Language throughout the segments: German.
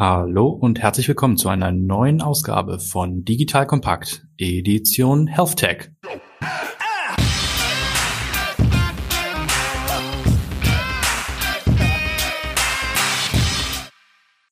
Hallo und herzlich willkommen zu einer neuen Ausgabe von Digital Kompakt, Edition Health Tech.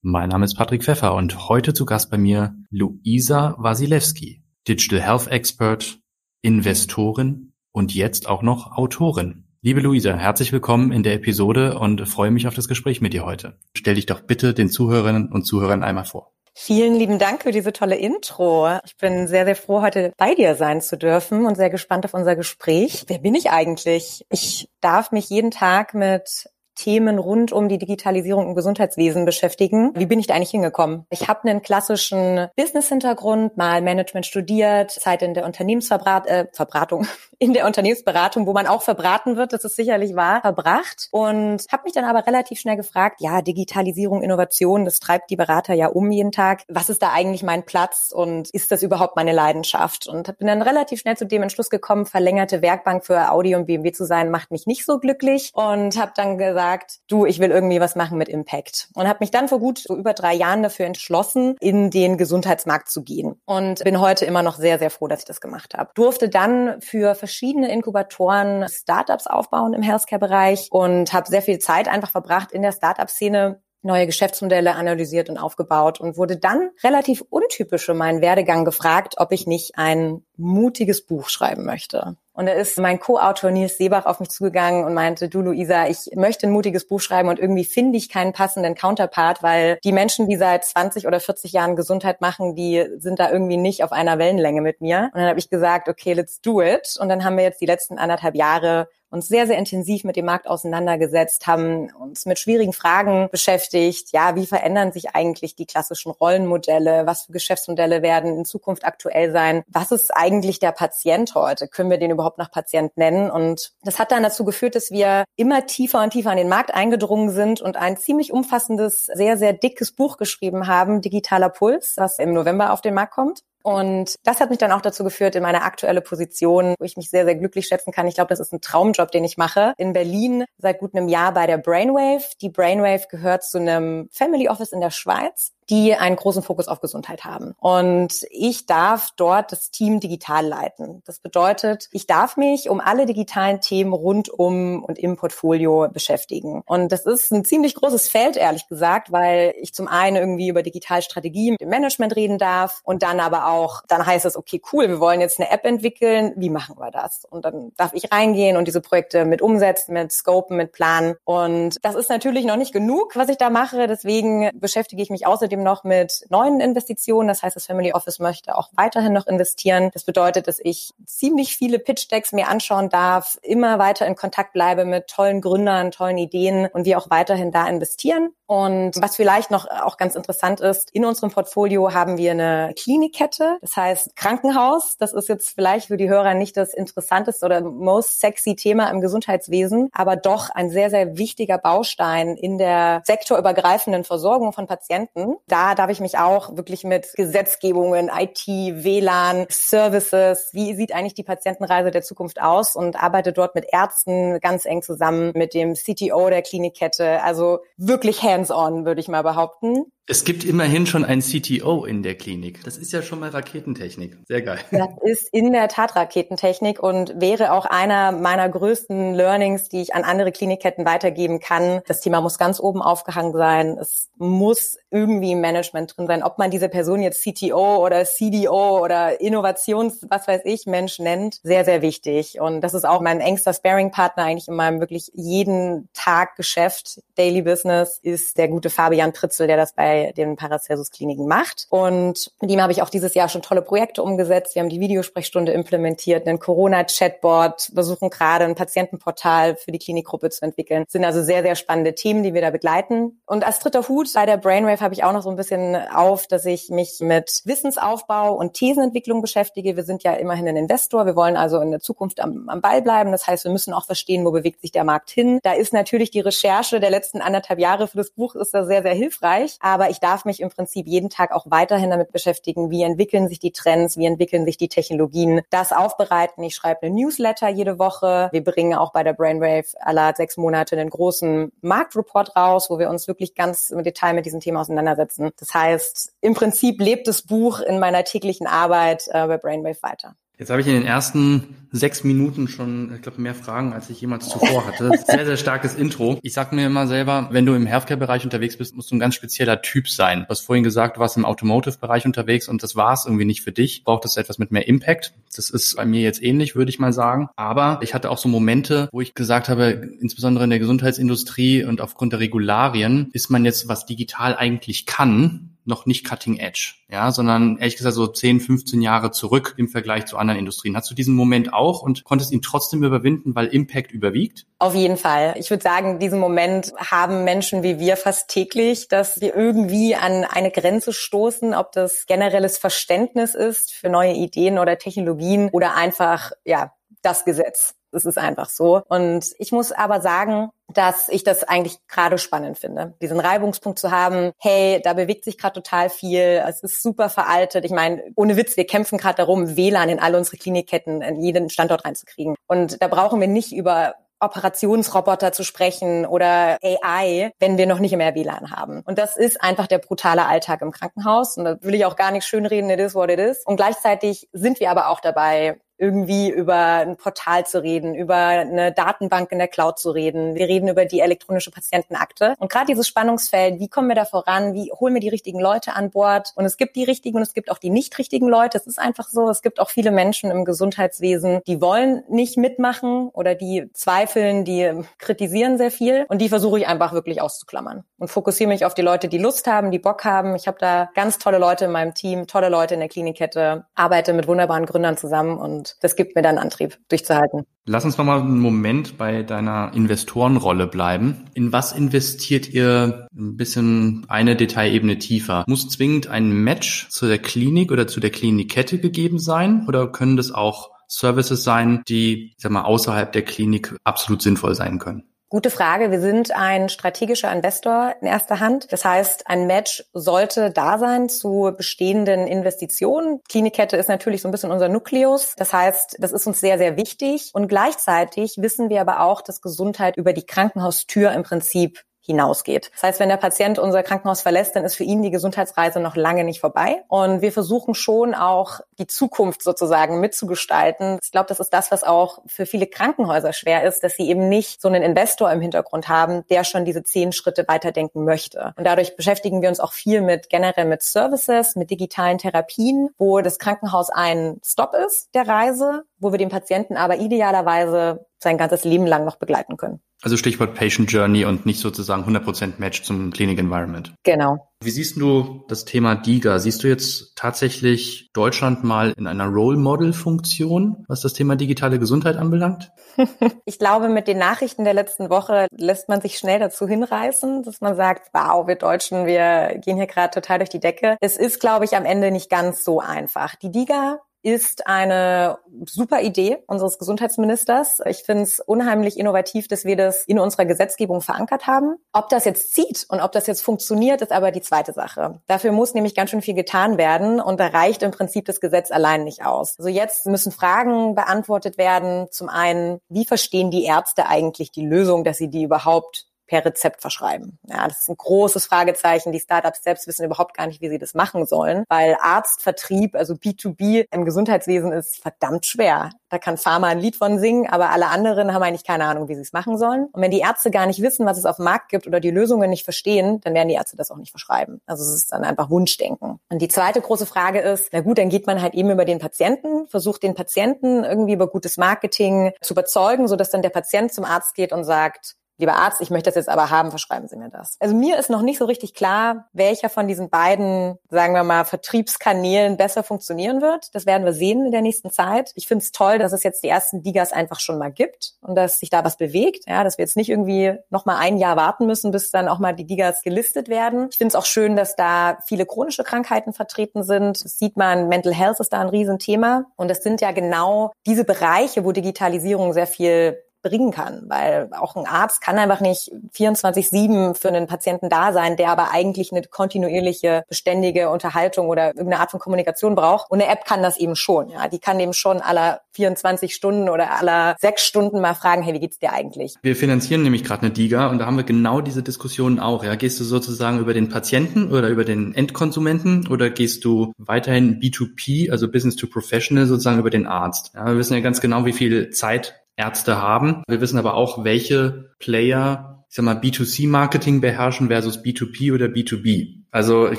Mein Name ist Patrick Pfeffer und heute zu Gast bei mir Luisa Wasilewski, Digital Health Expert, Investorin und jetzt auch noch Autorin. Liebe Luisa, herzlich willkommen in der Episode und freue mich auf das Gespräch mit dir heute. Stell dich doch bitte den Zuhörerinnen und Zuhörern einmal vor. Vielen lieben Dank für diese tolle Intro. Ich bin sehr, sehr froh, heute bei dir sein zu dürfen und sehr gespannt auf unser Gespräch. Wer bin ich eigentlich? Ich darf mich jeden Tag mit Themen rund um die Digitalisierung im Gesundheitswesen beschäftigen. Wie bin ich da eigentlich hingekommen? Ich habe einen klassischen Business-Hintergrund, mal Management studiert, Zeit in der Unternehmensverbrat äh, Verbratung, in der Unternehmensberatung, wo man auch verbraten wird, das ist sicherlich wahr, verbracht und habe mich dann aber relativ schnell gefragt, ja, Digitalisierung, Innovation, das treibt die Berater ja um jeden Tag. Was ist da eigentlich mein Platz und ist das überhaupt meine Leidenschaft? Und bin dann relativ schnell zu dem Entschluss gekommen, verlängerte Werkbank für Audi und BMW zu sein, macht mich nicht so glücklich und habe dann gesagt, du, ich will irgendwie was machen mit Impact. Und habe mich dann vor gut so über drei Jahren dafür entschlossen, in den Gesundheitsmarkt zu gehen. Und bin heute immer noch sehr, sehr froh, dass ich das gemacht habe. Durfte dann für verschiedene Inkubatoren Startups aufbauen im Healthcare-Bereich und habe sehr viel Zeit einfach verbracht in der Startup-Szene neue Geschäftsmodelle analysiert und aufgebaut und wurde dann relativ untypisch für meinen Werdegang gefragt, ob ich nicht ein mutiges Buch schreiben möchte. Und da ist mein Co-Autor Nils Seebach auf mich zugegangen und meinte, du Luisa, ich möchte ein mutiges Buch schreiben und irgendwie finde ich keinen passenden Counterpart, weil die Menschen, die seit 20 oder 40 Jahren Gesundheit machen, die sind da irgendwie nicht auf einer Wellenlänge mit mir. Und dann habe ich gesagt, okay, let's do it. Und dann haben wir jetzt die letzten anderthalb Jahre uns sehr, sehr intensiv mit dem Markt auseinandergesetzt, haben uns mit schwierigen Fragen beschäftigt. Ja, wie verändern sich eigentlich die klassischen Rollenmodelle? Was für Geschäftsmodelle werden in Zukunft aktuell sein? Was ist eigentlich der Patient heute? Können wir den überhaupt nach Patient nennen? Und das hat dann dazu geführt, dass wir immer tiefer und tiefer an den Markt eingedrungen sind und ein ziemlich umfassendes, sehr, sehr dickes Buch geschrieben haben, Digitaler Puls, was im November auf den Markt kommt. Und das hat mich dann auch dazu geführt, in meine aktuelle Position, wo ich mich sehr, sehr glücklich schätzen kann. Ich glaube, das ist ein Traumjob, den ich mache. In Berlin seit gut einem Jahr bei der Brainwave. Die Brainwave gehört zu einem Family Office in der Schweiz die einen großen Fokus auf Gesundheit haben. Und ich darf dort das Team digital leiten. Das bedeutet, ich darf mich um alle digitalen Themen rund um und im Portfolio beschäftigen. Und das ist ein ziemlich großes Feld, ehrlich gesagt, weil ich zum einen irgendwie über Digitalstrategie mit dem Management reden darf und dann aber auch, dann heißt es, okay, cool, wir wollen jetzt eine App entwickeln. Wie machen wir das? Und dann darf ich reingehen und diese Projekte mit umsetzen, mit scopen, mit planen. Und das ist natürlich noch nicht genug, was ich da mache. Deswegen beschäftige ich mich außerdem außerdem noch mit neuen Investitionen. Das heißt, das Family Office möchte auch weiterhin noch investieren. Das bedeutet, dass ich ziemlich viele Pitch-Decks mir anschauen darf, immer weiter in Kontakt bleibe mit tollen Gründern, tollen Ideen und wir auch weiterhin da investieren. Und was vielleicht noch auch ganz interessant ist, in unserem Portfolio haben wir eine Klinikkette, das heißt Krankenhaus. Das ist jetzt vielleicht für die Hörer nicht das interessanteste oder most sexy Thema im Gesundheitswesen, aber doch ein sehr, sehr wichtiger Baustein in der sektorübergreifenden Versorgung von Patienten. Da darf ich mich auch wirklich mit Gesetzgebungen, IT, WLAN, Services, wie sieht eigentlich die Patientenreise der Zukunft aus und arbeite dort mit Ärzten ganz eng zusammen mit dem CTO der Klinikkette. Also wirklich hands hands-on, würde ich mal behaupten. Es gibt immerhin schon ein CTO in der Klinik. Das ist ja schon mal Raketentechnik. Sehr geil. Das ist in der Tat Raketentechnik und wäre auch einer meiner größten Learnings, die ich an andere Klinikketten weitergeben kann. Das Thema muss ganz oben aufgehangen sein. Es muss irgendwie im Management drin sein. Ob man diese Person jetzt CTO oder CDO oder Innovations, was weiß ich, Mensch nennt, sehr, sehr wichtig. Und das ist auch mein engster Sparing-Partner eigentlich in meinem wirklich jeden Tag Geschäft, Daily Business, ist der gute Fabian Pritzel, der das bei den Paracelsus-Kliniken macht. Und mit ihm habe ich auch dieses Jahr schon tolle Projekte umgesetzt. Wir haben die Videosprechstunde implementiert, einen Corona-Chatbot, versuchen gerade ein Patientenportal für die Klinikgruppe zu entwickeln. Das sind also sehr, sehr spannende Themen, die wir da begleiten. Und als dritter Hut bei der Brainwave habe ich auch noch so ein bisschen auf, dass ich mich mit Wissensaufbau und Thesenentwicklung beschäftige. Wir sind ja immerhin ein Investor. Wir wollen also in der Zukunft am, am Ball bleiben. Das heißt, wir müssen auch verstehen, wo bewegt sich der Markt hin. Da ist natürlich die Recherche der letzten anderthalb Jahre für das Buch ist da sehr, sehr hilfreich. Aber aber ich darf mich im Prinzip jeden Tag auch weiterhin damit beschäftigen, wie entwickeln sich die Trends, wie entwickeln sich die Technologien, das aufbereiten. Ich schreibe eine Newsletter jede Woche. Wir bringen auch bei der Brainwave alle sechs Monate einen großen Marktreport raus, wo wir uns wirklich ganz im Detail mit diesem Thema auseinandersetzen. Das heißt, im Prinzip lebt das Buch in meiner täglichen Arbeit äh, bei Brainwave weiter. Jetzt habe ich in den ersten sechs Minuten schon, ich glaube, mehr Fragen, als ich jemals zuvor hatte. Sehr, sehr starkes Intro. Ich sag mir immer selber, wenn du im Healthcare-Bereich unterwegs bist, musst du ein ganz spezieller Typ sein. Du hast vorhin gesagt, du warst im Automotive-Bereich unterwegs und das war es irgendwie nicht für dich. Braucht es etwas mit mehr Impact. Das ist bei mir jetzt ähnlich, würde ich mal sagen. Aber ich hatte auch so Momente, wo ich gesagt habe, insbesondere in der Gesundheitsindustrie und aufgrund der Regularien, ist man jetzt, was digital eigentlich kann, noch nicht cutting edge, ja, sondern ehrlich gesagt so 10, 15 Jahre zurück im Vergleich zu anderen Industrien. Hast du diesen Moment auch und konntest ihn trotzdem überwinden, weil Impact überwiegt? Auf jeden Fall. Ich würde sagen, diesen Moment haben Menschen wie wir fast täglich, dass wir irgendwie an eine Grenze stoßen, ob das generelles Verständnis ist für neue Ideen oder Technologien oder einfach, ja, das Gesetz. Es ist einfach so. Und ich muss aber sagen, dass ich das eigentlich gerade spannend finde, diesen Reibungspunkt zu haben. Hey, da bewegt sich gerade total viel. Es ist super veraltet. Ich meine, ohne Witz, wir kämpfen gerade darum, WLAN in alle unsere Klinikketten in jeden Standort reinzukriegen. Und da brauchen wir nicht über Operationsroboter zu sprechen oder AI, wenn wir noch nicht mehr WLAN haben. Und das ist einfach der brutale Alltag im Krankenhaus. Und da will ich auch gar nicht schönreden, it is what it is. Und gleichzeitig sind wir aber auch dabei, irgendwie über ein Portal zu reden, über eine Datenbank in der Cloud zu reden. Wir reden über die elektronische Patientenakte. Und gerade dieses Spannungsfeld, wie kommen wir da voran? Wie holen wir die richtigen Leute an Bord? Und es gibt die richtigen und es gibt auch die nicht richtigen Leute. Es ist einfach so. Es gibt auch viele Menschen im Gesundheitswesen, die wollen nicht mitmachen oder die zweifeln, die kritisieren sehr viel. Und die versuche ich einfach wirklich auszuklammern und fokussiere mich auf die Leute, die Lust haben, die Bock haben. Ich habe da ganz tolle Leute in meinem Team, tolle Leute in der Klinikkette, arbeite mit wunderbaren Gründern zusammen und das gibt mir dann Antrieb, durchzuhalten. Lass uns noch mal einen Moment bei deiner Investorenrolle bleiben. In was investiert ihr ein bisschen eine Detailebene tiefer? Muss zwingend ein Match zu der Klinik oder zu der Klinikkette gegeben sein oder können das auch Services sein, die, sag mal, außerhalb der Klinik absolut sinnvoll sein können? Gute Frage. Wir sind ein strategischer Investor in erster Hand. Das heißt, ein Match sollte da sein zu bestehenden Investitionen. Klinikkette ist natürlich so ein bisschen unser Nukleus. Das heißt, das ist uns sehr, sehr wichtig. Und gleichzeitig wissen wir aber auch, dass Gesundheit über die Krankenhaustür im Prinzip hinausgeht. Das heißt, wenn der Patient unser Krankenhaus verlässt, dann ist für ihn die Gesundheitsreise noch lange nicht vorbei. Und wir versuchen schon auch die Zukunft sozusagen mitzugestalten. Ich glaube, das ist das, was auch für viele Krankenhäuser schwer ist, dass sie eben nicht so einen Investor im Hintergrund haben, der schon diese zehn Schritte weiterdenken möchte. Und dadurch beschäftigen wir uns auch viel mit generell mit Services, mit digitalen Therapien, wo das Krankenhaus ein Stop ist der Reise, wo wir den Patienten aber idealerweise sein ganzes Leben lang noch begleiten können. Also Stichwort Patient Journey und nicht sozusagen 100% Match zum Clinic Environment. Genau. Wie siehst du das Thema DIGA? Siehst du jetzt tatsächlich Deutschland mal in einer Role Model Funktion, was das Thema digitale Gesundheit anbelangt? ich glaube, mit den Nachrichten der letzten Woche lässt man sich schnell dazu hinreißen, dass man sagt, wow, wir Deutschen, wir gehen hier gerade total durch die Decke. Es ist, glaube ich, am Ende nicht ganz so einfach. Die DIGA ist eine super Idee unseres Gesundheitsministers. Ich finde es unheimlich innovativ, dass wir das in unserer Gesetzgebung verankert haben. Ob das jetzt zieht und ob das jetzt funktioniert, ist aber die zweite Sache. Dafür muss nämlich ganz schön viel getan werden und da reicht im Prinzip das Gesetz allein nicht aus. Also jetzt müssen Fragen beantwortet werden. Zum einen, wie verstehen die Ärzte eigentlich die Lösung, dass sie die überhaupt per Rezept verschreiben. Ja, das ist ein großes Fragezeichen. Die Startups selbst wissen überhaupt gar nicht, wie sie das machen sollen, weil Arztvertrieb, also B2B im Gesundheitswesen ist verdammt schwer. Da kann Pharma ein Lied von singen, aber alle anderen haben eigentlich keine Ahnung, wie sie es machen sollen. Und wenn die Ärzte gar nicht wissen, was es auf dem Markt gibt oder die Lösungen nicht verstehen, dann werden die Ärzte das auch nicht verschreiben. Also es ist dann einfach Wunschdenken. Und die zweite große Frage ist, na gut, dann geht man halt eben über den Patienten, versucht den Patienten irgendwie über gutes Marketing zu überzeugen, sodass dann der Patient zum Arzt geht und sagt, lieber Arzt, ich möchte das jetzt aber haben, verschreiben Sie mir das. Also mir ist noch nicht so richtig klar, welcher von diesen beiden, sagen wir mal, Vertriebskanälen besser funktionieren wird. Das werden wir sehen in der nächsten Zeit. Ich finde es toll, dass es jetzt die ersten Digas einfach schon mal gibt und dass sich da was bewegt. Ja, dass wir jetzt nicht irgendwie noch mal ein Jahr warten müssen, bis dann auch mal die Digas gelistet werden. Ich finde es auch schön, dass da viele chronische Krankheiten vertreten sind. Das sieht man, Mental Health ist da ein Riesenthema. Und das sind ja genau diese Bereiche, wo Digitalisierung sehr viel bringen kann, weil auch ein Arzt kann einfach nicht 24/7 für einen Patienten da sein, der aber eigentlich eine kontinuierliche, beständige Unterhaltung oder irgendeine Art von Kommunikation braucht. Und eine App kann das eben schon. Ja, die kann eben schon aller 24 Stunden oder aller sechs Stunden mal fragen, hey, wie geht's dir eigentlich? Wir finanzieren nämlich gerade eine DIGA und da haben wir genau diese Diskussionen auch. Ja, gehst du sozusagen über den Patienten oder über den Endkonsumenten oder gehst du weiterhin B2P, also Business to Professional, sozusagen über den Arzt? Ja, wir wissen ja ganz genau, wie viel Zeit Ärzte haben. Wir wissen aber auch, welche Player, ich sag mal, B2C-Marketing beherrschen versus B2P oder B2B. Also ich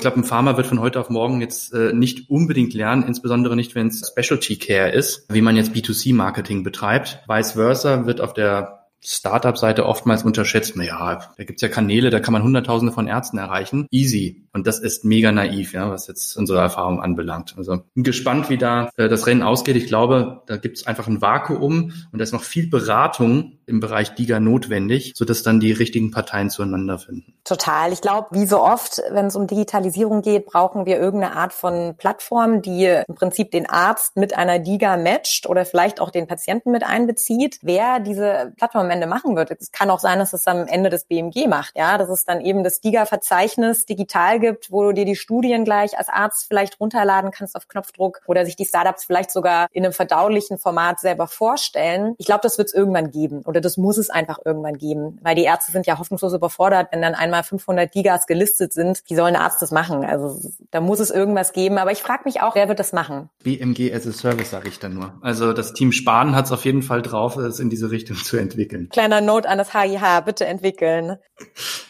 glaube, ein Pharma wird von heute auf morgen jetzt äh, nicht unbedingt lernen, insbesondere nicht, wenn es Specialty Care ist, wie man jetzt B2C-Marketing betreibt. Vice versa wird auf der Startup-Seite oftmals unterschätzt, naja, da gibt's ja Kanäle, da kann man Hunderttausende von Ärzten erreichen. Easy. Und das ist mega naiv, ja, was jetzt unsere Erfahrung anbelangt. Also gespannt, wie da äh, das Rennen ausgeht. Ich glaube, da gibt's einfach ein Vakuum und da ist noch viel Beratung im Bereich DIGA notwendig, sodass dann die richtigen Parteien zueinander finden. Total. Ich glaube, wie so oft, wenn es um Digitalisierung geht, brauchen wir irgendeine Art von Plattform, die im Prinzip den Arzt mit einer DIGA matcht oder vielleicht auch den Patienten mit einbezieht. Wer diese Plattform am Ende machen wird, es kann auch sein, dass es am Ende das BMG macht, ja, dass es dann eben das DIGA-Verzeichnis digital gibt, wo du dir die Studien gleich als Arzt vielleicht runterladen kannst auf Knopfdruck oder sich die Startups vielleicht sogar in einem verdaulichen Format selber vorstellen. Ich glaube, das wird es irgendwann geben oder das muss es einfach irgendwann geben, weil die Ärzte sind ja hoffnungslos überfordert, wenn dann einmal 500 Gigas gelistet sind. Wie soll ein Arzt das machen? Also da muss es irgendwas geben. Aber ich frage mich auch, wer wird das machen? BMG as a Service sage ich dann nur. Also das Team Spahn hat es auf jeden Fall drauf, es in diese Richtung zu entwickeln. Kleiner Note an das HIH, bitte entwickeln.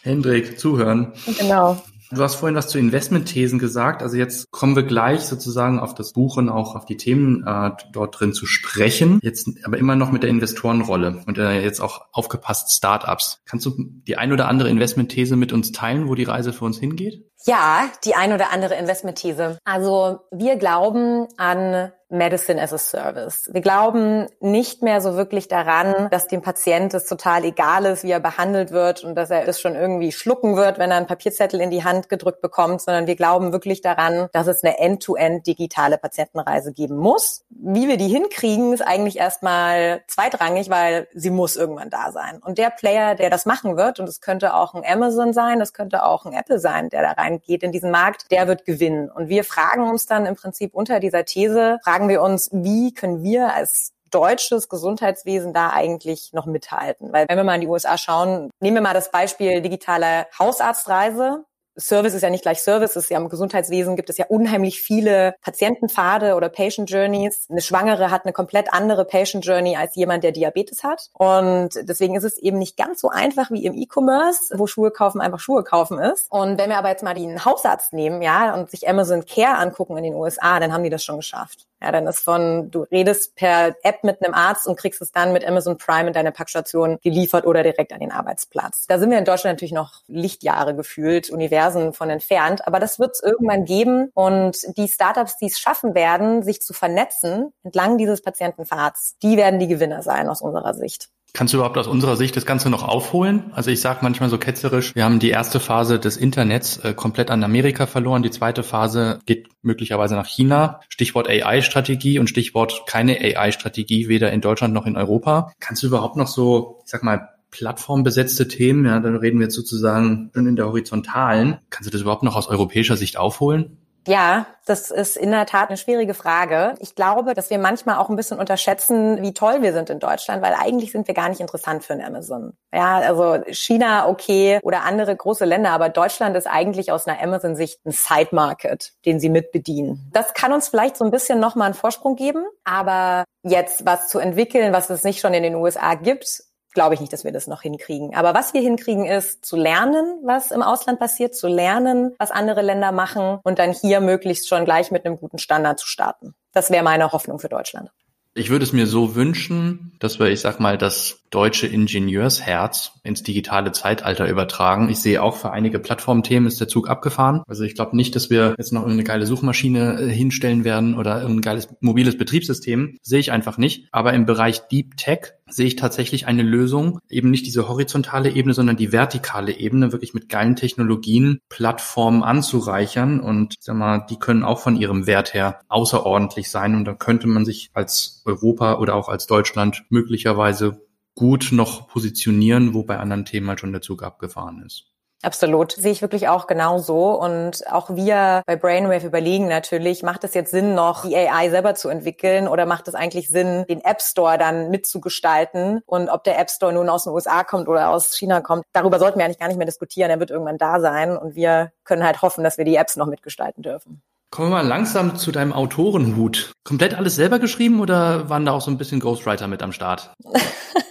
Hendrik, zuhören. Genau. Du hast vorhin was zu Investmentthesen gesagt. Also jetzt kommen wir gleich sozusagen auf das Buch und auch auf die Themen äh, dort drin zu sprechen. Jetzt aber immer noch mit der Investorenrolle und äh, jetzt auch aufgepasst Startups. Kannst du die ein oder andere Investmentthese mit uns teilen, wo die Reise für uns hingeht? Ja, die ein oder andere Investmentthese. Also wir glauben an Medicine as a Service. Wir glauben nicht mehr so wirklich daran, dass dem Patient es total egal ist, wie er behandelt wird und dass er es schon irgendwie schlucken wird, wenn er einen Papierzettel in die Hand gedrückt bekommt, sondern wir glauben wirklich daran, dass es eine end-to-end -end digitale Patientenreise geben muss. Wie wir die hinkriegen, ist eigentlich erstmal zweitrangig, weil sie muss irgendwann da sein. Und der Player, der das machen wird, und es könnte auch ein Amazon sein, das könnte auch ein Apple sein, der da reingeht in diesen Markt, der wird gewinnen. Und wir fragen uns dann im Prinzip unter dieser These, fragen fragen wir uns, wie können wir als deutsches Gesundheitswesen da eigentlich noch mithalten? Weil wenn wir mal in die USA schauen, nehmen wir mal das Beispiel digitale Hausarztreise. Service ist ja nicht gleich Service. Es ist ja im Gesundheitswesen gibt es ja unheimlich viele Patientenpfade oder Patient Journeys. Eine Schwangere hat eine komplett andere Patient Journey als jemand, der Diabetes hat. Und deswegen ist es eben nicht ganz so einfach wie im E-Commerce, wo Schuhe kaufen einfach Schuhe kaufen ist. Und wenn wir aber jetzt mal den Hausarzt nehmen, ja, und sich Amazon Care angucken in den USA, dann haben die das schon geschafft. Ja, dann ist von, du redest per App mit einem Arzt und kriegst es dann mit Amazon Prime in deine Packstation geliefert oder direkt an den Arbeitsplatz. Da sind wir in Deutschland natürlich noch Lichtjahre gefühlt, Universen von entfernt, aber das wird es irgendwann geben und die Startups, die es schaffen werden, sich zu vernetzen entlang dieses Patientenpfads, die werden die Gewinner sein aus unserer Sicht. Kannst du überhaupt aus unserer Sicht das Ganze noch aufholen? Also ich sage manchmal so ketzerisch, wir haben die erste Phase des Internets äh, komplett an Amerika verloren, die zweite Phase geht möglicherweise nach China. Stichwort AI-Strategie und Stichwort keine AI-Strategie, weder in Deutschland noch in Europa. Kannst du überhaupt noch so, ich sag mal, plattformbesetzte Themen, ja, dann reden wir jetzt sozusagen schon in der horizontalen. Kannst du das überhaupt noch aus europäischer Sicht aufholen? Ja, das ist in der Tat eine schwierige Frage. Ich glaube, dass wir manchmal auch ein bisschen unterschätzen, wie toll wir sind in Deutschland, weil eigentlich sind wir gar nicht interessant für ein Amazon. Ja, also China okay oder andere große Länder, aber Deutschland ist eigentlich aus einer Amazon-Sicht ein Side-Market, den sie mitbedienen. Das kann uns vielleicht so ein bisschen nochmal einen Vorsprung geben, aber jetzt was zu entwickeln, was es nicht schon in den USA gibt, glaube ich nicht, dass wir das noch hinkriegen. Aber was wir hinkriegen, ist zu lernen, was im Ausland passiert, zu lernen, was andere Länder machen und dann hier möglichst schon gleich mit einem guten Standard zu starten. Das wäre meine Hoffnung für Deutschland. Ich würde es mir so wünschen, dass wir, ich sag mal, das deutsche Ingenieursherz ins digitale Zeitalter übertragen. Ich sehe auch für einige Plattformthemen ist der Zug abgefahren. Also ich glaube nicht, dass wir jetzt noch irgendeine geile Suchmaschine äh, hinstellen werden oder irgendein geiles mobiles Betriebssystem. Sehe ich einfach nicht. Aber im Bereich Deep Tech sehe ich tatsächlich eine Lösung, eben nicht diese horizontale Ebene, sondern die vertikale Ebene, wirklich mit geilen Technologien Plattformen anzureichern. Und ich sag mal, die können auch von ihrem Wert her außerordentlich sein. Und da könnte man sich als Europa oder auch als Deutschland möglicherweise gut noch positionieren, wo bei anderen Themen halt schon der Zug abgefahren ist. Absolut. Sehe ich wirklich auch genauso. Und auch wir bei Brainwave überlegen natürlich, macht es jetzt Sinn, noch die AI selber zu entwickeln oder macht es eigentlich Sinn, den App Store dann mitzugestalten? Und ob der App Store nun aus den USA kommt oder aus China kommt, darüber sollten wir eigentlich gar nicht mehr diskutieren. Er wird irgendwann da sein und wir können halt hoffen, dass wir die Apps noch mitgestalten dürfen. Kommen wir mal langsam zu deinem Autorenhut. Komplett alles selber geschrieben oder waren da auch so ein bisschen Ghostwriter mit am Start?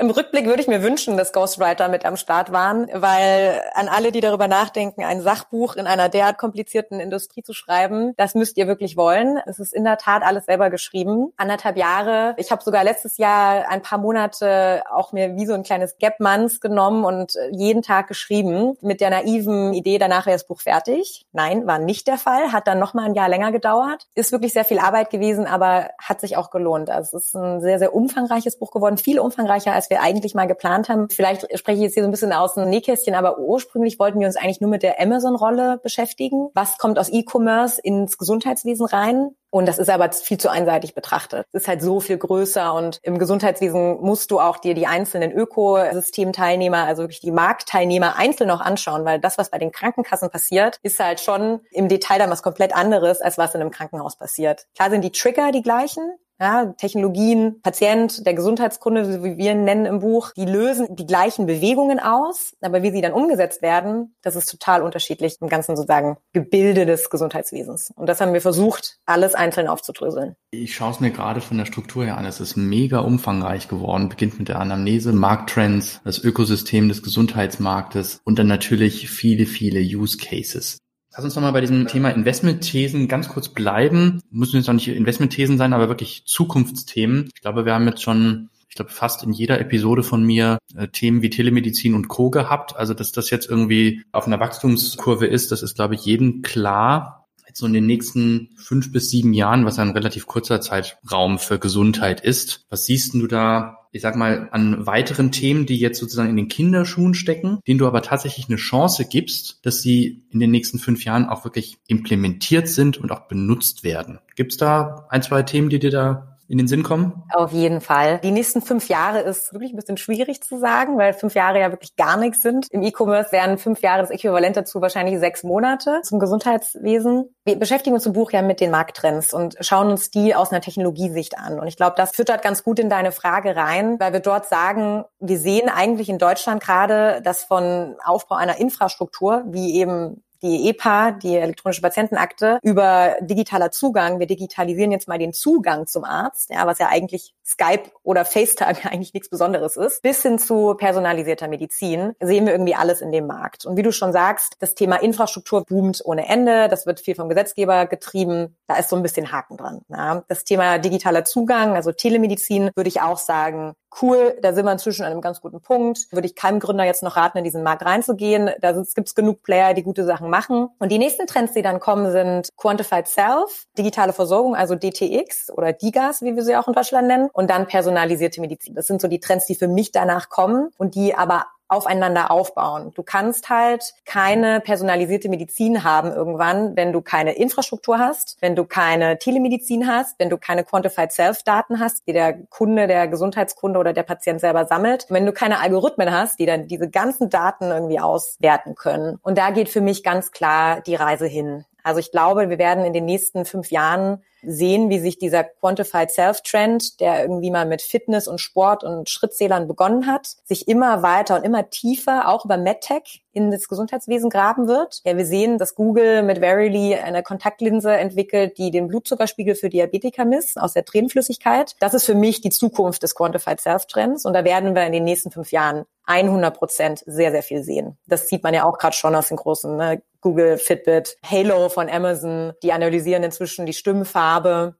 Im Rückblick würde ich mir wünschen, dass Ghostwriter mit am Start waren, weil an alle, die darüber nachdenken, ein Sachbuch in einer derart komplizierten Industrie zu schreiben, das müsst ihr wirklich wollen. Es ist in der Tat alles selber geschrieben. Anderthalb Jahre. Ich habe sogar letztes Jahr ein paar Monate auch mir wie so ein kleines Gap-Months genommen und jeden Tag geschrieben mit der naiven Idee, danach wäre das Buch fertig. Nein, war nicht der Fall. Hat dann noch mal ein Jahr länger gedauert. Ist wirklich sehr viel Arbeit gewesen, aber hat sich auch gelohnt. Also es ist ein sehr, sehr umfangreiches Buch geworden. Viel umfangreicher als wir eigentlich mal geplant haben. Vielleicht spreche ich jetzt hier so ein bisschen aus dem Nähkästchen, aber ursprünglich wollten wir uns eigentlich nur mit der Amazon-Rolle beschäftigen. Was kommt aus E-Commerce ins Gesundheitswesen rein? Und das ist aber viel zu einseitig betrachtet. Es ist halt so viel größer und im Gesundheitswesen musst du auch dir die einzelnen Ökosystemteilnehmer, also wirklich die Marktteilnehmer einzeln noch anschauen, weil das, was bei den Krankenkassen passiert, ist halt schon im Detail dann was komplett anderes, als was in einem Krankenhaus passiert. Klar sind die Trigger die gleichen, ja, Technologien, Patient, der Gesundheitskunde, wie wir ihn nennen im Buch, die lösen die gleichen Bewegungen aus, aber wie sie dann umgesetzt werden, das ist total unterschiedlich im ganzen sozusagen Gebilde des Gesundheitswesens. Und das haben wir versucht, alles einzeln aufzudröseln. Ich schaue es mir gerade von der Struktur her an. Es ist mega umfangreich geworden. Beginnt mit der Anamnese, Markttrends, das Ökosystem des Gesundheitsmarktes und dann natürlich viele, viele Use Cases. Lass uns nochmal bei diesem Thema Investmentthesen ganz kurz bleiben. Müssen jetzt auch nicht Investmentthesen sein, aber wirklich Zukunftsthemen. Ich glaube, wir haben jetzt schon ich glaube, fast in jeder Episode von mir äh, Themen wie Telemedizin und Co. gehabt. Also, dass das jetzt irgendwie auf einer Wachstumskurve ist, das ist, glaube ich, jedem klar. Jetzt so in den nächsten fünf bis sieben Jahren, was ein relativ kurzer Zeitraum für Gesundheit ist. Was siehst du da ich sag mal, an weiteren Themen, die jetzt sozusagen in den Kinderschuhen stecken, denen du aber tatsächlich eine Chance gibst, dass sie in den nächsten fünf Jahren auch wirklich implementiert sind und auch benutzt werden. Gibt es da ein, zwei Themen, die dir da in den Sinn kommen? Auf jeden Fall. Die nächsten fünf Jahre ist wirklich ein bisschen schwierig zu sagen, weil fünf Jahre ja wirklich gar nichts sind. Im E-Commerce wären fünf Jahre das Äquivalent dazu wahrscheinlich sechs Monate zum Gesundheitswesen. Wir beschäftigen uns im Buch ja mit den Markttrends und schauen uns die aus einer Technologiesicht an. Und ich glaube, das füttert ganz gut in deine Frage rein, weil wir dort sagen, wir sehen eigentlich in Deutschland gerade, dass von Aufbau einer Infrastruktur, wie eben die EPA, die elektronische Patientenakte, über digitaler Zugang. Wir digitalisieren jetzt mal den Zugang zum Arzt, ja, was ja eigentlich Skype oder FaceTime eigentlich nichts Besonderes ist, bis hin zu personalisierter Medizin, sehen wir irgendwie alles in dem Markt. Und wie du schon sagst, das Thema Infrastruktur boomt ohne Ende. Das wird viel vom Gesetzgeber getrieben. Da ist so ein bisschen Haken dran. Ja. Das Thema digitaler Zugang, also Telemedizin, würde ich auch sagen, cool, da sind wir inzwischen an einem ganz guten Punkt. Würde ich keinem Gründer jetzt noch raten, in diesen Markt reinzugehen. Da gibt es genug Player, die gute Sachen machen. Und die nächsten Trends, die dann kommen, sind Quantified Self, digitale Versorgung, also DTX oder DIGAS, wie wir sie auch in Deutschland nennen, und dann personalisierte Medizin. Das sind so die Trends, die für mich danach kommen und die aber aufeinander aufbauen. Du kannst halt keine personalisierte Medizin haben irgendwann, wenn du keine Infrastruktur hast, wenn du keine Telemedizin hast, wenn du keine Quantified Self-Daten hast, die der Kunde, der Gesundheitskunde oder der Patient selber sammelt, wenn du keine Algorithmen hast, die dann diese ganzen Daten irgendwie auswerten können. Und da geht für mich ganz klar die Reise hin. Also ich glaube, wir werden in den nächsten fünf Jahren sehen, wie sich dieser Quantified Self-Trend, der irgendwie mal mit Fitness und Sport und Schrittzählern begonnen hat, sich immer weiter und immer tiefer auch über MedTech in das Gesundheitswesen graben wird. Ja, wir sehen, dass Google mit Verily eine Kontaktlinse entwickelt, die den Blutzuckerspiegel für Diabetiker misst aus der Tränenflüssigkeit. Das ist für mich die Zukunft des Quantified Self-Trends und da werden wir in den nächsten fünf Jahren 100 Prozent sehr, sehr viel sehen. Das sieht man ja auch gerade schon aus den großen ne? Google, Fitbit, Halo von Amazon. Die analysieren inzwischen die Stimmfarbe.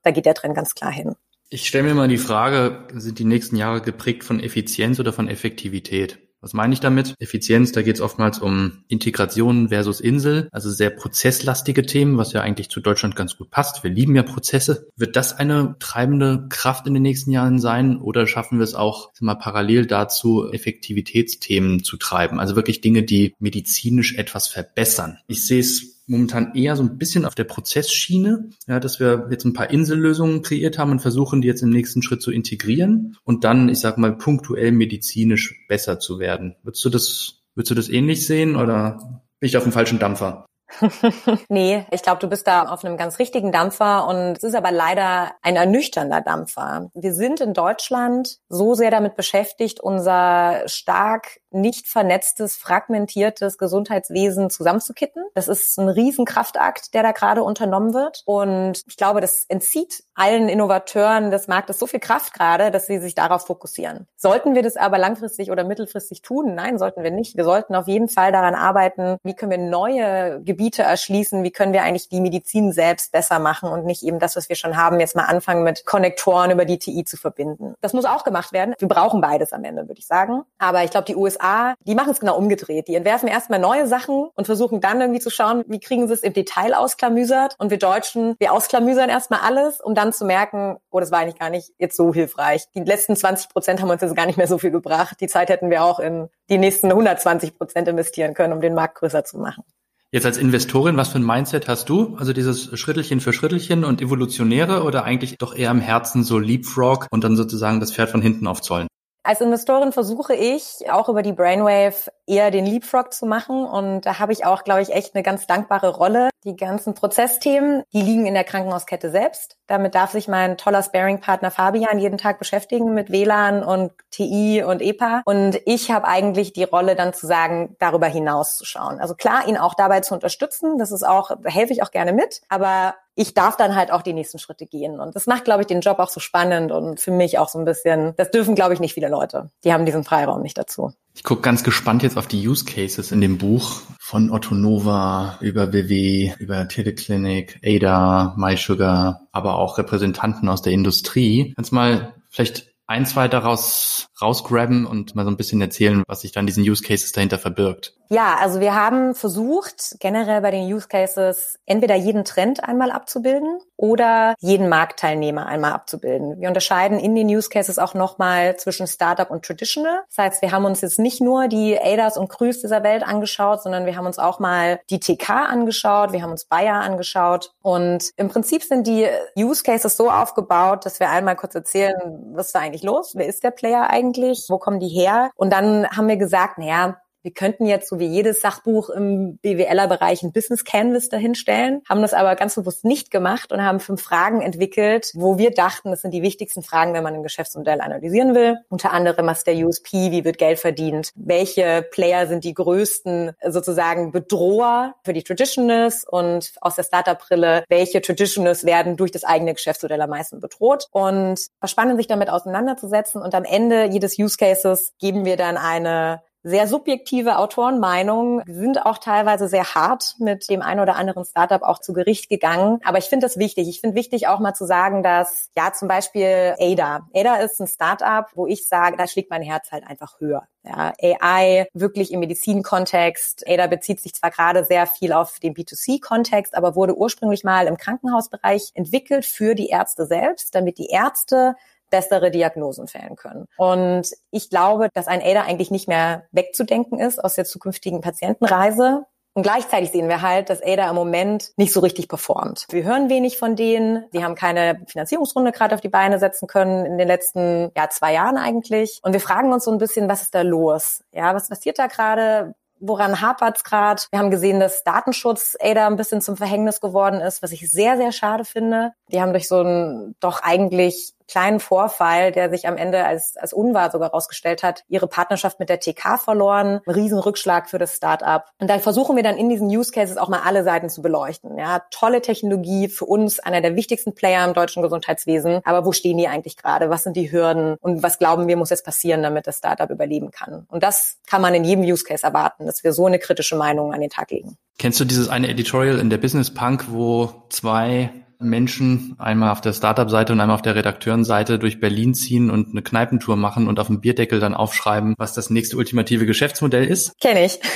Da geht der Trend ganz klar hin. Ich stelle mir mal die Frage, sind die nächsten Jahre geprägt von Effizienz oder von Effektivität? Was meine ich damit? Effizienz, da geht es oftmals um Integration versus Insel, also sehr prozesslastige Themen, was ja eigentlich zu Deutschland ganz gut passt. Wir lieben ja Prozesse. Wird das eine treibende Kraft in den nächsten Jahren sein oder schaffen wir es auch mal parallel dazu, Effektivitätsthemen zu treiben? Also wirklich Dinge, die medizinisch etwas verbessern. Ich sehe es momentan eher so ein bisschen auf der Prozessschiene, ja, dass wir jetzt ein paar Insellösungen kreiert haben und versuchen, die jetzt im nächsten Schritt zu integrieren und dann, ich sag mal, punktuell medizinisch besser zu werden. Würdest du das, würdest du das ähnlich sehen oder bin ich auf dem falschen Dampfer? nee, ich glaube, du bist da auf einem ganz richtigen Dampfer und es ist aber leider ein ernüchternder Dampfer. Wir sind in Deutschland so sehr damit beschäftigt, unser stark nicht vernetztes, fragmentiertes Gesundheitswesen zusammenzukitten. Das ist ein Riesenkraftakt, der da gerade unternommen wird. Und ich glaube, das entzieht allen Innovateuren des Marktes so viel Kraft gerade, dass sie sich darauf fokussieren. Sollten wir das aber langfristig oder mittelfristig tun? Nein, sollten wir nicht. Wir sollten auf jeden Fall daran arbeiten, wie können wir neue Gebiete erschließen, wie können wir eigentlich die Medizin selbst besser machen und nicht eben das, was wir schon haben, jetzt mal anfangen mit Konnektoren über die TI zu verbinden. Das muss auch gemacht werden. Wir brauchen beides am Ende, würde ich sagen. Aber ich glaube, die USA, die machen es genau umgedreht. Die entwerfen erstmal neue Sachen und versuchen dann irgendwie zu schauen, wie kriegen sie es im Detail ausklamüsert. Und wir Deutschen, wir ausklamüsern erstmal alles, um dann zu merken, oh, das war eigentlich gar nicht jetzt so hilfreich. Die letzten 20 Prozent haben uns jetzt gar nicht mehr so viel gebracht. Die Zeit hätten wir auch in die nächsten 120 Prozent investieren können, um den Markt größer zu machen. Jetzt als Investorin, was für ein Mindset hast du? Also dieses Schrittelchen für Schrittelchen und evolutionäre oder eigentlich doch eher im Herzen so Leapfrog und dann sozusagen das Pferd von hinten aufzollen? Als Investorin versuche ich auch über die Brainwave eher den Leapfrog zu machen und da habe ich auch, glaube ich, echt eine ganz dankbare Rolle. Die ganzen Prozessthemen, die liegen in der Krankenhauskette selbst. Damit darf sich mein toller Sparing-Partner Fabian jeden Tag beschäftigen mit WLAN und TI und EPA. Und ich habe eigentlich die Rolle dann zu sagen, darüber hinaus zu schauen. Also klar, ihn auch dabei zu unterstützen. Das ist auch, da helfe ich auch gerne mit. Aber ich darf dann halt auch die nächsten Schritte gehen. Und das macht, glaube ich, den Job auch so spannend und für mich auch so ein bisschen, das dürfen, glaube ich, nicht viele Leute. Die haben diesen Freiraum nicht dazu. Ich gucke ganz gespannt jetzt auf die Use Cases in dem Buch von Otto Nova über BW, über Teleclinic, Ada, MySugar, aber auch Repräsentanten aus der Industrie. Kannst mal vielleicht ein, zwei daraus rausgraben und mal so ein bisschen erzählen, was sich dann diesen Use Cases dahinter verbirgt. Ja, also wir haben versucht, generell bei den Use Cases entweder jeden Trend einmal abzubilden oder jeden Marktteilnehmer einmal abzubilden. Wir unterscheiden in den Use Cases auch nochmal zwischen Startup und Traditional. Das heißt, wir haben uns jetzt nicht nur die ADAs und Krüs dieser Welt angeschaut, sondern wir haben uns auch mal die TK angeschaut, wir haben uns Bayer angeschaut und im Prinzip sind die Use Cases so aufgebaut, dass wir einmal kurz erzählen, was ist da eigentlich los? Wer ist der Player eigentlich? Wo kommen die her? Und dann haben wir gesagt, naja, wir könnten jetzt so wie jedes Sachbuch im BWLer-Bereich ein Business Canvas dahinstellen, haben das aber ganz bewusst nicht gemacht und haben fünf Fragen entwickelt, wo wir dachten, das sind die wichtigsten Fragen, wenn man ein Geschäftsmodell analysieren will. Unter anderem, was der USP, wie wird Geld verdient, welche Player sind die größten sozusagen Bedroher für die Traditionals und aus der Startup-Brille, welche Traditionals werden durch das eigene Geschäftsmodell am meisten bedroht und was spannend, sich damit auseinanderzusetzen und am Ende jedes Use Cases geben wir dann eine sehr subjektive Autorenmeinung. Wir sind auch teilweise sehr hart mit dem einen oder anderen Startup auch zu Gericht gegangen. Aber ich finde das wichtig. Ich finde wichtig auch mal zu sagen, dass ja zum Beispiel Ada. Ada ist ein Startup, wo ich sage, da schlägt mein Herz halt einfach höher. Ja, AI wirklich im Medizinkontext. Ada bezieht sich zwar gerade sehr viel auf den B2C-Kontext, aber wurde ursprünglich mal im Krankenhausbereich entwickelt für die Ärzte selbst, damit die Ärzte bessere Diagnosen fällen können. Und ich glaube, dass ein ADA eigentlich nicht mehr wegzudenken ist aus der zukünftigen Patientenreise. Und gleichzeitig sehen wir halt, dass ADA im Moment nicht so richtig performt. Wir hören wenig von denen. Sie haben keine Finanzierungsrunde gerade auf die Beine setzen können in den letzten ja, zwei Jahren eigentlich. Und wir fragen uns so ein bisschen, was ist da los? Ja, was passiert da gerade? Woran hapert's gerade? Wir haben gesehen, dass Datenschutz ADA ein bisschen zum Verhängnis geworden ist, was ich sehr, sehr schade finde. Die haben durch so ein doch eigentlich kleinen Vorfall, der sich am Ende als, als unwahr sogar rausgestellt hat, ihre Partnerschaft mit der TK verloren. Ein Riesenrückschlag für das Startup. Und da versuchen wir dann in diesen Use Cases auch mal alle Seiten zu beleuchten. Ja, tolle Technologie, für uns einer der wichtigsten Player im deutschen Gesundheitswesen. Aber wo stehen die eigentlich gerade? Was sind die Hürden? Und was glauben wir, muss jetzt passieren, damit das Startup überleben kann? Und das kann man in jedem Use Case erwarten, dass wir so eine kritische Meinung an den Tag legen. Kennst du dieses eine Editorial in der Business Punk, wo zwei Menschen einmal auf der Startup-Seite und einmal auf der Redakteurenseite durch Berlin ziehen und eine Kneipentour machen und auf dem Bierdeckel dann aufschreiben, was das nächste ultimative Geschäftsmodell ist? Kenne ich.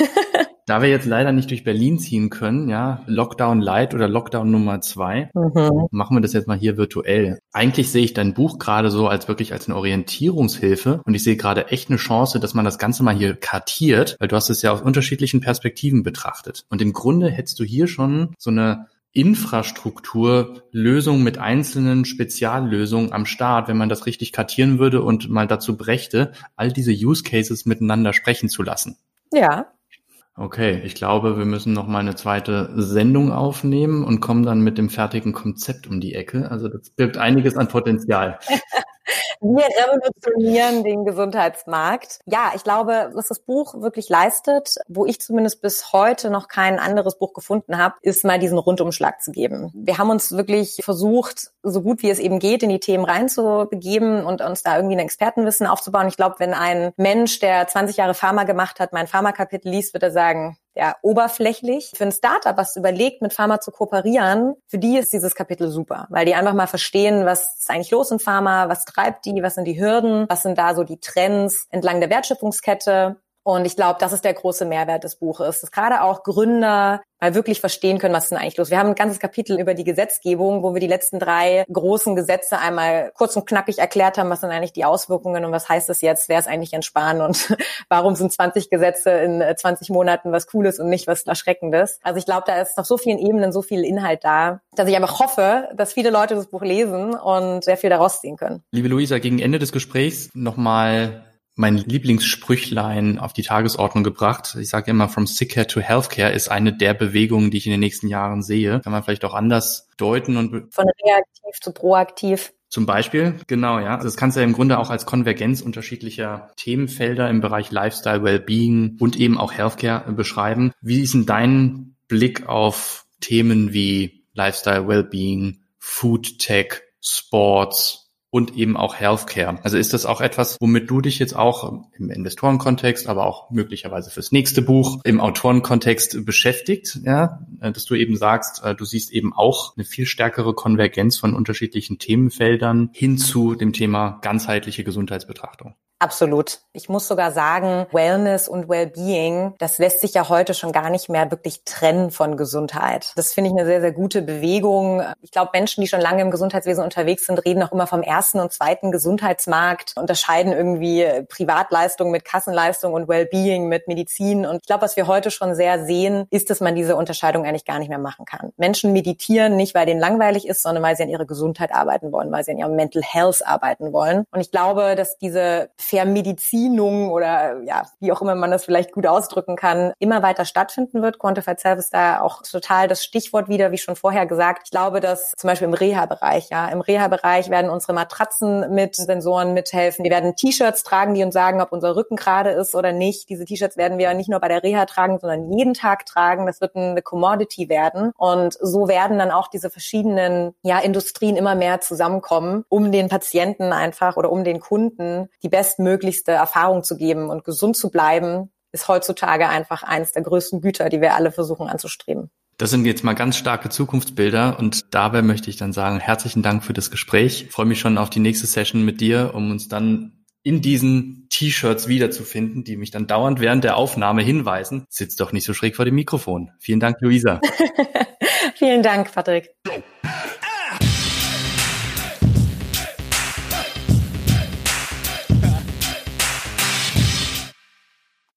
Da wir jetzt leider nicht durch Berlin ziehen können, ja, Lockdown Light oder Lockdown Nummer zwei, mhm. machen wir das jetzt mal hier virtuell. Eigentlich sehe ich dein Buch gerade so als wirklich als eine Orientierungshilfe und ich sehe gerade echt eine Chance, dass man das Ganze mal hier kartiert, weil du hast es ja aus unterschiedlichen Perspektiven betrachtet. Und im Grunde hättest du hier schon so eine Infrastrukturlösung mit einzelnen Speziallösungen am Start, wenn man das richtig kartieren würde und mal dazu brächte, all diese Use Cases miteinander sprechen zu lassen. Ja. Okay, ich glaube, wir müssen noch mal eine zweite Sendung aufnehmen und kommen dann mit dem fertigen Konzept um die Ecke. Also das birgt einiges an Potenzial. Wir revolutionieren den Gesundheitsmarkt. Ja, ich glaube, was das Buch wirklich leistet, wo ich zumindest bis heute noch kein anderes Buch gefunden habe, ist mal diesen Rundumschlag zu geben. Wir haben uns wirklich versucht, so gut wie es eben geht, in die Themen reinzubegeben und uns da irgendwie ein Expertenwissen aufzubauen. Ich glaube, wenn ein Mensch, der 20 Jahre Pharma gemacht hat, mein Pharmakapitel liest, wird er sagen, ja, oberflächlich. Für ein Startup, was überlegt, mit Pharma zu kooperieren, für die ist dieses Kapitel super, weil die einfach mal verstehen, was ist eigentlich los in Pharma, was treibt die, was sind die Hürden, was sind da so die Trends entlang der Wertschöpfungskette und ich glaube, das ist der große Mehrwert des Buches, dass gerade auch Gründer mal wirklich verstehen können, was ist denn eigentlich los. Wir haben ein ganzes Kapitel über die Gesetzgebung, wo wir die letzten drei großen Gesetze einmal kurz und knackig erklärt haben, was sind eigentlich die Auswirkungen und was heißt das jetzt, wer ist eigentlich entspannen und warum sind 20 Gesetze in 20 äh, Monaten was Cooles und nicht was Erschreckendes. Also ich glaube, da ist auf so vielen Ebenen so viel Inhalt da, dass ich einfach hoffe, dass viele Leute das Buch lesen und sehr viel daraus ziehen können. Liebe Luisa, gegen Ende des Gesprächs nochmal mein Lieblingssprüchlein auf die Tagesordnung gebracht. Ich sage immer, from sick to healthcare ist eine der Bewegungen, die ich in den nächsten Jahren sehe. Kann man vielleicht auch anders deuten und von reaktiv zu proaktiv. Zum Beispiel, genau, ja. Also das kannst du ja im Grunde auch als Konvergenz unterschiedlicher Themenfelder im Bereich Lifestyle, Wellbeing und eben auch Healthcare beschreiben. Wie ist denn dein Blick auf Themen wie Lifestyle, Wellbeing, Food Tech, Sports, und eben auch Healthcare. Also ist das auch etwas, womit du dich jetzt auch im Investorenkontext, aber auch möglicherweise fürs nächste Buch im Autorenkontext beschäftigt, ja, dass du eben sagst, äh, du siehst eben auch eine viel stärkere Konvergenz von unterschiedlichen Themenfeldern hin zu dem Thema ganzheitliche Gesundheitsbetrachtung. Absolut. Ich muss sogar sagen, Wellness und Wellbeing, das lässt sich ja heute schon gar nicht mehr wirklich trennen von Gesundheit. Das finde ich eine sehr, sehr gute Bewegung. Ich glaube, Menschen, die schon lange im Gesundheitswesen unterwegs sind, reden auch immer vom ersten und zweiten Gesundheitsmarkt, unterscheiden irgendwie Privatleistung mit Kassenleistung und Wellbeing mit Medizin. Und ich glaube, was wir heute schon sehr sehen, ist, dass man diese Unterscheidung eigentlich gar nicht mehr machen kann. Menschen meditieren nicht, weil denen langweilig ist, sondern weil sie an ihrer Gesundheit arbeiten wollen, weil sie an ihrem Mental Health arbeiten wollen. Und ich glaube, dass diese Vermedizinung oder ja, wie auch immer man das vielleicht gut ausdrücken kann, immer weiter stattfinden wird. Quantified Self ist da auch total das Stichwort wieder, wie schon vorher gesagt. Ich glaube, dass zum Beispiel im Reha-Bereich, ja, im Reha-Bereich werden unsere Matratzen mit Sensoren mithelfen. Wir werden T-Shirts tragen, die uns sagen, ob unser Rücken gerade ist oder nicht. Diese T-Shirts werden wir nicht nur bei der Reha tragen, sondern jeden Tag tragen. Das wird eine Commodity werden. Und so werden dann auch diese verschiedenen ja, Industrien immer mehr zusammenkommen, um den Patienten einfach oder um den Kunden die besten bestmöglichste Erfahrung zu geben und gesund zu bleiben, ist heutzutage einfach eines der größten Güter, die wir alle versuchen anzustreben. Das sind jetzt mal ganz starke Zukunftsbilder und dabei möchte ich dann sagen, herzlichen Dank für das Gespräch. Ich freue mich schon auf die nächste Session mit dir, um uns dann in diesen T-Shirts wiederzufinden, die mich dann dauernd während der Aufnahme hinweisen. Sitzt doch nicht so schräg vor dem Mikrofon. Vielen Dank, Luisa. Vielen Dank, Patrick.